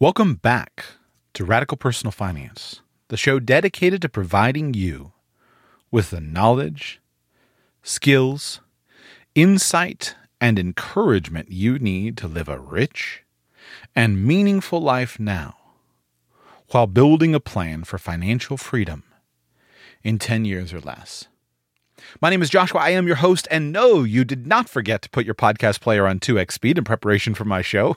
Welcome back to Radical Personal Finance, the show dedicated to providing you with the knowledge, skills, insight, and encouragement you need to live a rich and meaningful life now while building a plan for financial freedom in 10 years or less. My name is Joshua. I am your host. And no, you did not forget to put your podcast player on 2x speed in preparation for my show.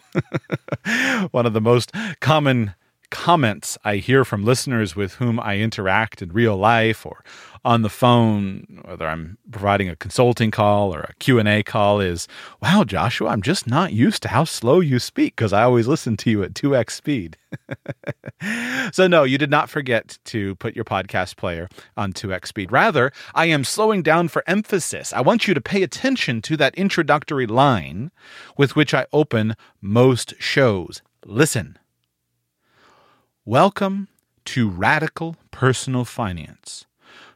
One of the most common comments I hear from listeners with whom I interact in real life or on the phone, whether I'm providing a consulting call or a Q&A call is, "Wow, Joshua, I'm just not used to how slow you speak because I always listen to you at 2x speed." so no, you did not forget to put your podcast player on 2x speed. Rather, I am slowing down for emphasis. I want you to pay attention to that introductory line with which I open most shows. Listen. Welcome to Radical Personal Finance,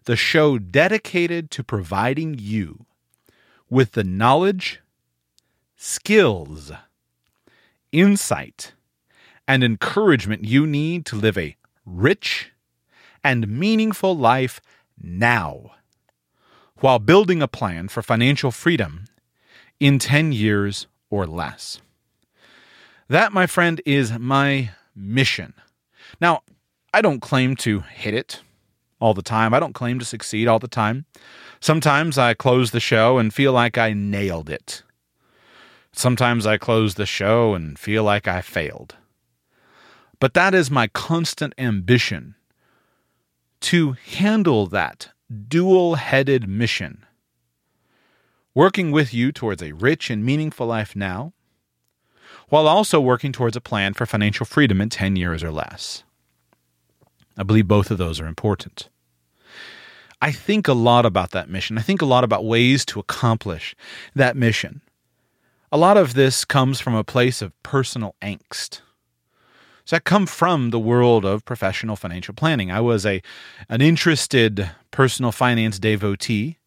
the show dedicated to providing you with the knowledge, skills, insight, and encouragement you need to live a rich and meaningful life now, while building a plan for financial freedom in 10 years or less. That, my friend, is my mission now, I don't claim to hit it all the time. I don't claim to succeed all the time. Sometimes I close the show and feel like I nailed it. Sometimes I close the show and feel like I failed. But that is my constant ambition to handle that dual headed mission. Working with you towards a rich and meaningful life now, while also working towards a plan for financial freedom in 10 years or less. I believe both of those are important. I think a lot about that mission. I think a lot about ways to accomplish that mission. A lot of this comes from a place of personal angst. So I come from the world of professional financial planning. I was a an interested personal finance devotee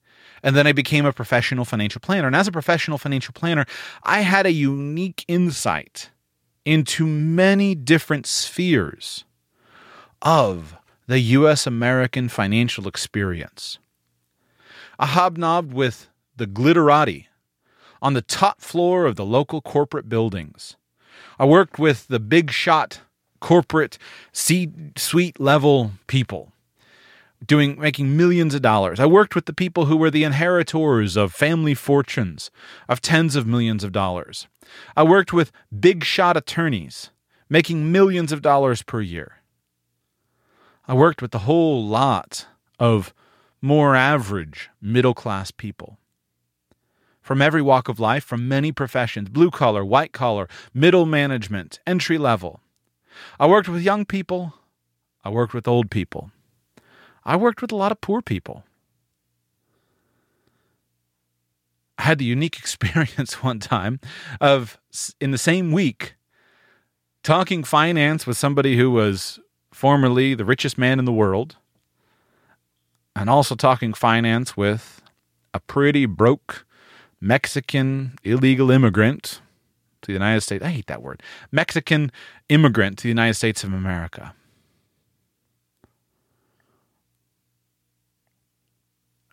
and then I became a professional financial planner. And as a professional financial planner, I had a unique insight into many different spheres of the U.S. American financial experience. I hobnobbed with the glitterati on the top floor of the local corporate buildings. I worked with the big shot corporate C suite level people doing making millions of dollars. I worked with the people who were the inheritors of family fortunes of tens of millions of dollars. I worked with big shot attorneys making millions of dollars per year. I worked with a whole lot of more average middle class people. From every walk of life, from many professions blue collar, white collar, middle management, entry level. I worked with young people. I worked with old people. I worked with a lot of poor people. I had the unique experience one time of in the same week talking finance with somebody who was formerly the richest man in the world and also talking finance with a pretty broke Mexican illegal immigrant to the United States. I hate that word. Mexican immigrant to the United States of America.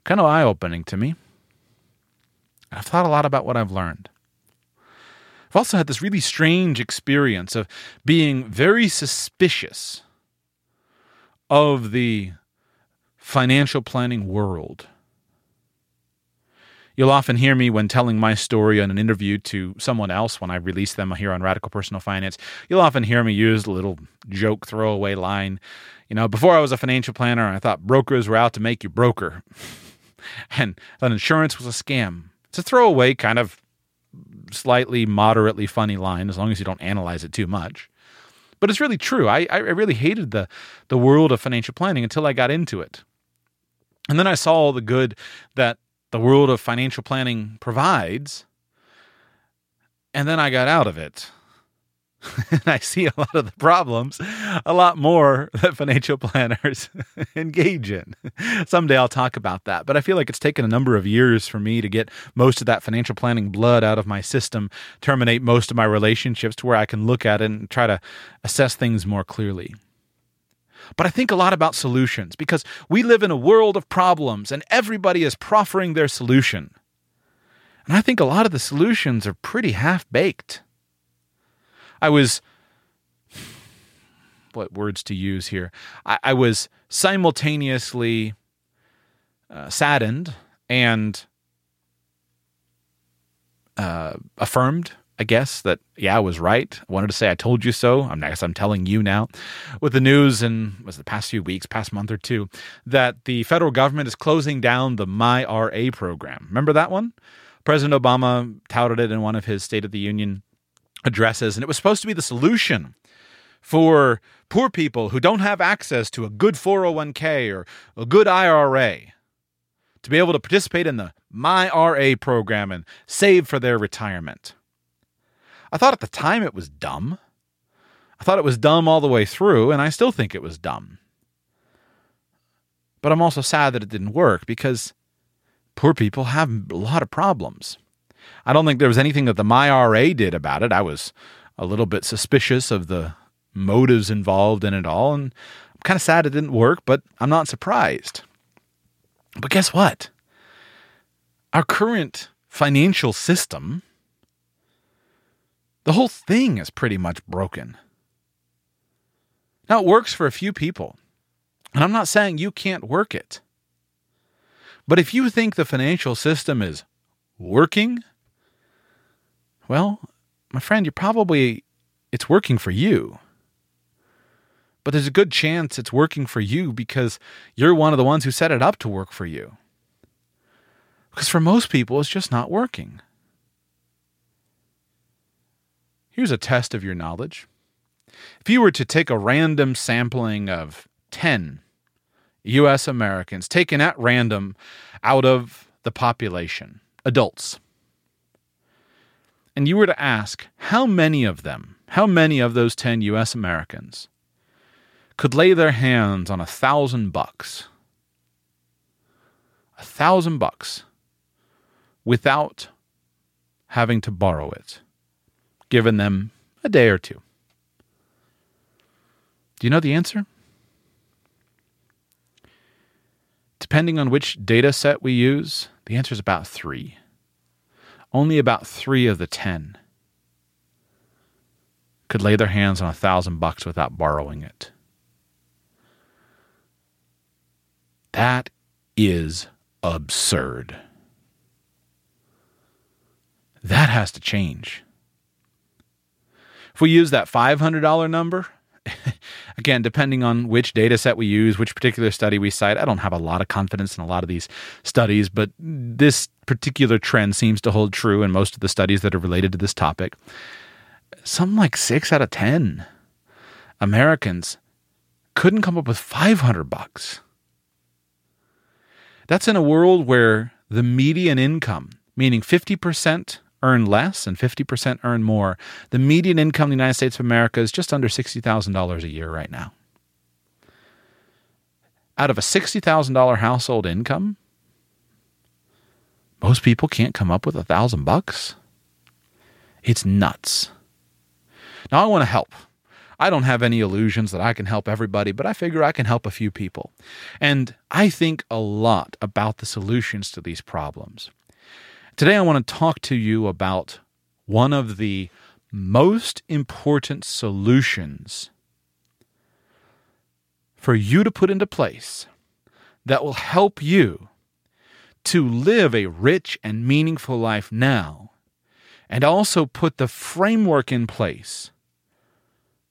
kind of eye opening to me. I've thought a lot about what I've learned. I've also had this really strange experience of being very suspicious of the financial planning world. You'll often hear me when telling my story in an interview to someone else when I release them here on Radical Personal Finance. You'll often hear me use a little joke throwaway line. You know, before I was a financial planner, I thought brokers were out to make you broker. and that insurance was a scam. It's a throwaway, kind of slightly moderately funny line, as long as you don't analyze it too much. But it's really true. I, I really hated the, the world of financial planning until I got into it. And then I saw all the good that the world of financial planning provides. And then I got out of it. And I see a lot of the problems, a lot more that financial planners engage in. Someday I'll talk about that, but I feel like it's taken a number of years for me to get most of that financial planning blood out of my system, terminate most of my relationships to where I can look at it and try to assess things more clearly. But I think a lot about solutions because we live in a world of problems and everybody is proffering their solution. And I think a lot of the solutions are pretty half baked. I was what words to use here? I, I was simultaneously uh, saddened and uh, affirmed, I guess, that, yeah, I was right. I wanted to say I told you so. I'm, I guess I'm telling you now with the news in was the past few weeks, past month or two, that the federal government is closing down the MyRA program. Remember that one? President Obama touted it in one of his State of the Union addresses, and it was supposed to be the solution for poor people who don't have access to a good 401k or a good IRA to be able to participate in the MyRA program and save for their retirement. I thought at the time it was dumb. I thought it was dumb all the way through, and I still think it was dumb. But I'm also sad that it didn't work because poor people have a lot of problems. I don't think there was anything that the MyRA did about it. I was a little bit suspicious of the motives involved in it all, and I'm kind of sad it didn't work, but I'm not surprised. But guess what? Our current financial system, the whole thing is pretty much broken. Now, it works for a few people, and I'm not saying you can't work it. But if you think the financial system is working, well, my friend, you're probably, it's working for you. But there's a good chance it's working for you because you're one of the ones who set it up to work for you. Because for most people, it's just not working. Here's a test of your knowledge. If you were to take a random sampling of 10 U.S. Americans, taken at random out of the population, adults, and you were to ask how many of them, how many of those 10 US Americans could lay their hands on a thousand bucks, a thousand bucks without having to borrow it, given them a day or two. Do you know the answer? Depending on which data set we use, the answer is about three only about three of the ten could lay their hands on a thousand bucks without borrowing it. That is absurd. That has to change. If we use that $500 number, again, depending on which data set we use, which particular study we cite, I don't have a lot of confidence in a lot of these studies, but this particular trend seems to hold true in most of the studies that are related to this topic. Something like six out of 10 Americans couldn't come up with 500 bucks. That's in a world where the median income, meaning 50% earn less and 50% earn more. The median income in the United States of America is just under $60,000 a year right now. Out of a $60,000 household income, most people can't come up with a thousand bucks. It's nuts. Now, I want to help. I don't have any illusions that I can help everybody, but I figure I can help a few people. And I think a lot about the solutions to these problems. Today, I want to talk to you about one of the most important solutions for you to put into place that will help you to live a rich and meaningful life now, and also put the framework in place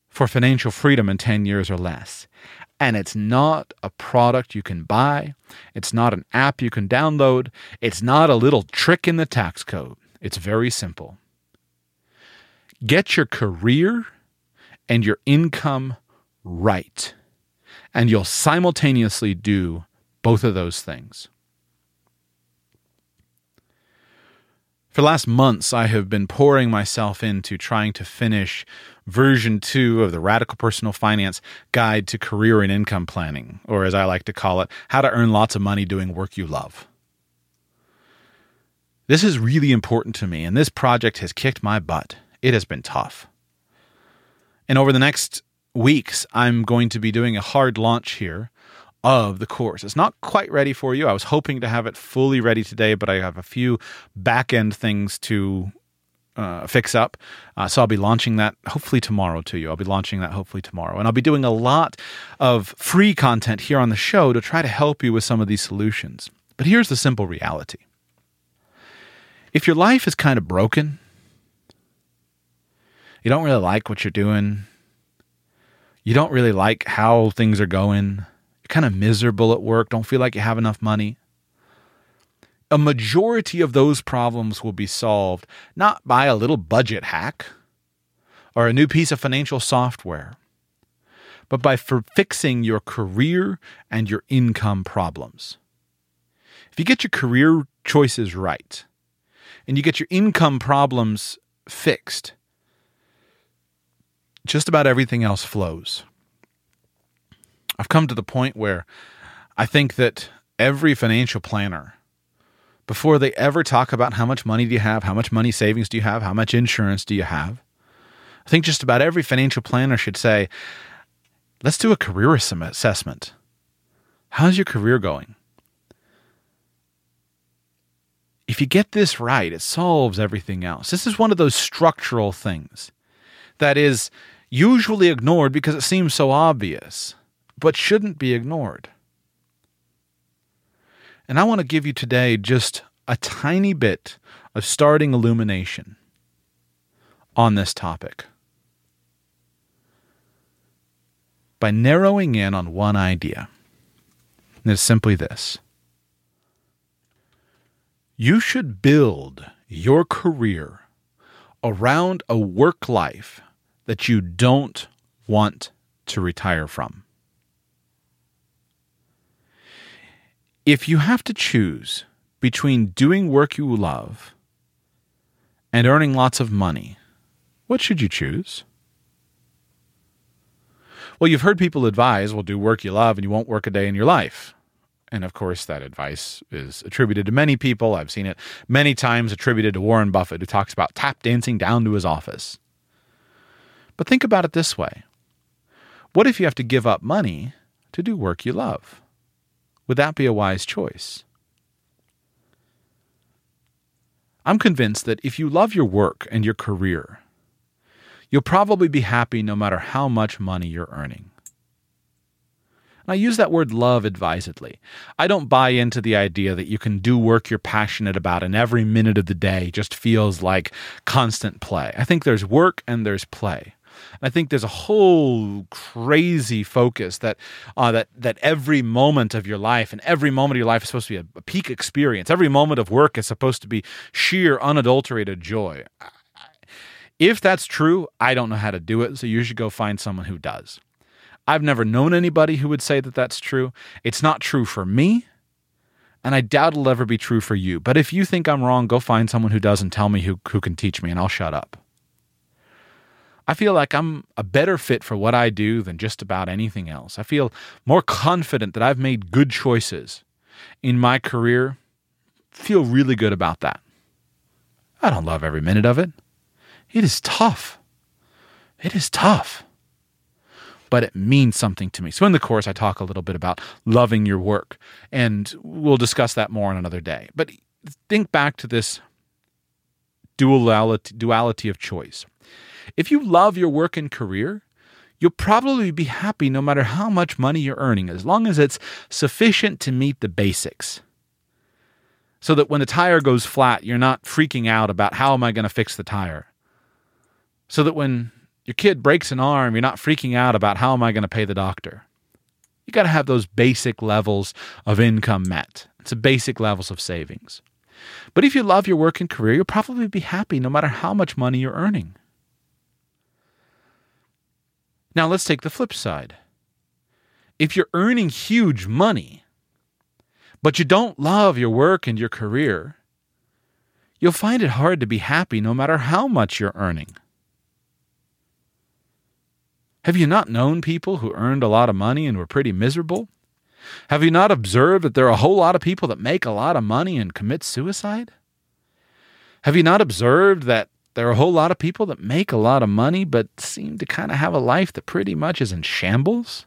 for financial freedom in 10 years or less. And it's not a product you can buy. It's not an app you can download. It's not a little trick in the tax code. It's very simple. Get your career and your income right, and you'll simultaneously do both of those things. For the last months, I have been pouring myself into trying to finish version two of the Radical Personal Finance Guide to Career and Income Planning, or as I like to call it, How to Earn Lots of Money Doing Work You Love. This is really important to me, and this project has kicked my butt. It has been tough. And over the next weeks, I'm going to be doing a hard launch here of the course. It's not quite ready for you. I was hoping to have it fully ready today, but I have a few back end things to uh, fix up. Uh, so I'll be launching that hopefully tomorrow to you. I'll be launching that hopefully tomorrow. And I'll be doing a lot of free content here on the show to try to help you with some of these solutions. But here's the simple reality if your life is kind of broken, you don't really like what you're doing, you don't really like how things are going, kind of miserable at work, don't feel like you have enough money. A majority of those problems will be solved not by a little budget hack or a new piece of financial software, but by fixing your career and your income problems. If you get your career choices right and you get your income problems fixed, just about everything else flows. I've come to the point where I think that every financial planner, before they ever talk about how much money do you have, how much money savings do you have, how much insurance do you have, I think just about every financial planner should say, let's do a career assessment. How's your career going? If you get this right, it solves everything else. This is one of those structural things that is usually ignored because it seems so obvious but shouldn't be ignored. And I want to give you today just a tiny bit of starting illumination on this topic by narrowing in on one idea. And it's simply this you should build your career around a work life that you don't want to retire from. If you have to choose between doing work you love and earning lots of money, what should you choose? Well, you've heard people advise, well, do work you love and you won't work a day in your life. And of course, that advice is attributed to many people. I've seen it many times attributed to Warren Buffett, who talks about tap dancing down to his office. But think about it this way What if you have to give up money to do work you love? Would that be a wise choice? I'm convinced that if you love your work and your career, you'll probably be happy no matter how much money you're earning. And I use that word love advisedly. I don't buy into the idea that you can do work you're passionate about and every minute of the day just feels like constant play. I think there's work and there's play. I think there's a whole crazy focus that uh, that that every moment of your life and every moment of your life is supposed to be a, a peak experience. Every moment of work is supposed to be sheer, unadulterated joy. If that's true, I don't know how to do it, so you should go find someone who does. I've never known anybody who would say that that's true. It's not true for me, and I doubt it'll ever be true for you. But if you think I'm wrong, go find someone who does and tell me who, who can teach me, and I'll shut up. I feel like I'm a better fit for what I do than just about anything else. I feel more confident that I've made good choices in my career. Feel really good about that. I don't love every minute of it. It is tough. It is tough. But it means something to me. So in the course, I talk a little bit about loving your work, and we'll discuss that more on another day. But think back to this duality, duality of choice. If you love your work and career, you'll probably be happy no matter how much money you're earning, as long as it's sufficient to meet the basics. So that when the tire goes flat, you're not freaking out about how am I going to fix the tire. So that when your kid breaks an arm, you're not freaking out about how am I going to pay the doctor. You got to have those basic levels of income met. It's the basic levels of savings. But if you love your work and career, you'll probably be happy no matter how much money you're earning. Now let's take the flip side. If you're earning huge money, but you don't love your work and your career, you'll find it hard to be happy no matter how much you're earning. Have you not known people who earned a lot of money and were pretty miserable? Have you not observed that there are a whole lot of people that make a lot of money and commit suicide? Have you not observed that there are a whole lot of people that make a lot of money but seem to kind of have a life that pretty much is in shambles?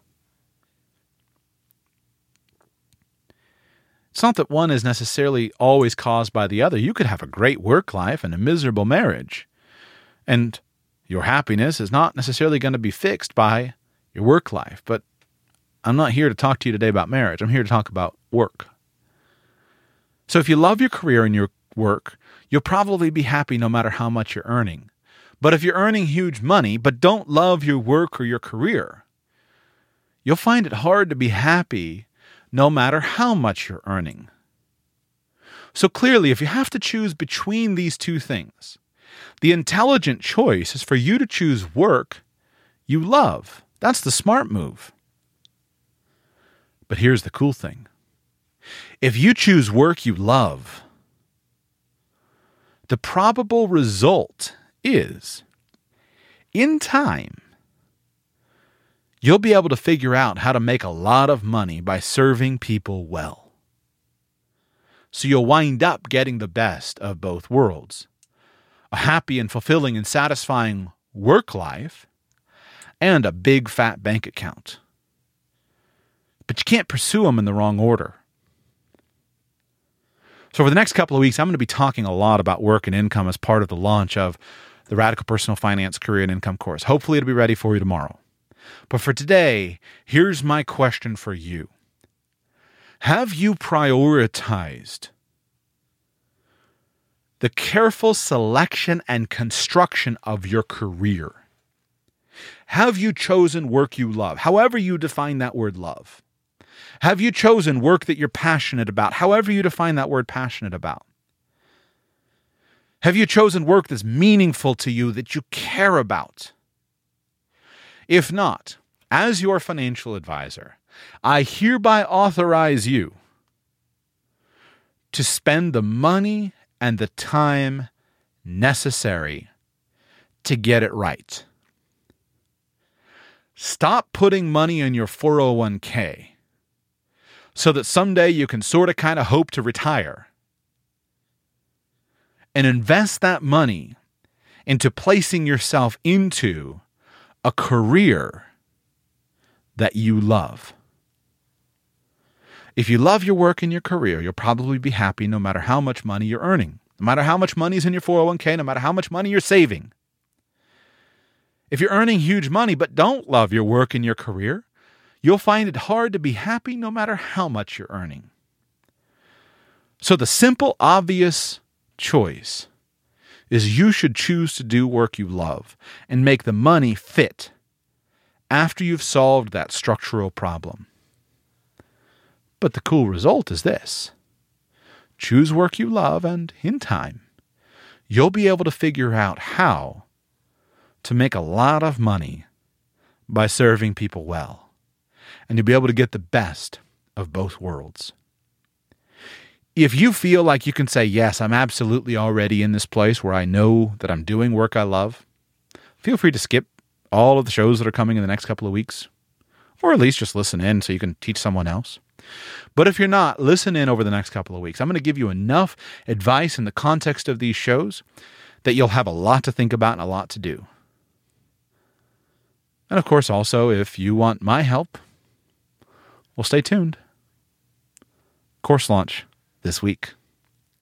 It's not that one is necessarily always caused by the other. You could have a great work life and a miserable marriage. And your happiness is not necessarily going to be fixed by your work life. But I'm not here to talk to you today about marriage. I'm here to talk about work. So if you love your career and your work, you'll probably be happy no matter how much you're earning. But if you're earning huge money but don't love your work or your career, you'll find it hard to be happy no matter how much you're earning. So clearly, if you have to choose between these two things, the intelligent choice is for you to choose work you love. That's the smart move. But here's the cool thing if you choose work you love, the probable result is in time, you'll be able to figure out how to make a lot of money by serving people well. So you'll wind up getting the best of both worlds a happy and fulfilling and satisfying work life and a big fat bank account. But you can't pursue them in the wrong order. So, for the next couple of weeks, I'm going to be talking a lot about work and income as part of the launch of the Radical Personal Finance Career and Income course. Hopefully, it'll be ready for you tomorrow. But for today, here's my question for you Have you prioritized the careful selection and construction of your career? Have you chosen work you love, however you define that word love? Have you chosen work that you're passionate about, however you define that word passionate about? Have you chosen work that's meaningful to you, that you care about? If not, as your financial advisor, I hereby authorize you to spend the money and the time necessary to get it right. Stop putting money in your 401k so that someday you can sort of kind of hope to retire. And invest that money into placing yourself into a career that you love. If you love your work and your career, you'll probably be happy no matter how much money you're earning, no matter how much money is in your 401k, no matter how much money you're saving. If you're earning huge money but don't love your work and your career, you'll find it hard to be happy no matter how much you're earning. So, the simple, obvious choice is you should choose to do work you love and make the money fit after you've solved that structural problem. But the cool result is this choose work you love, and in time, you'll be able to figure out how to make a lot of money by serving people well and you'll be able to get the best of both worlds. If you feel like you can say, Yes, I'm absolutely already in this place where I know that I'm doing work I love, feel free to skip all of the shows that are coming in the next couple of weeks, or at least just listen in so you can teach someone else. But if you're not, listen in over the next couple of weeks. I'm going to give you enough advice in the context of these shows that you'll have a lot to think about and a lot to do. And of course, also, if you want my help, well, stay tuned. Course launch this week.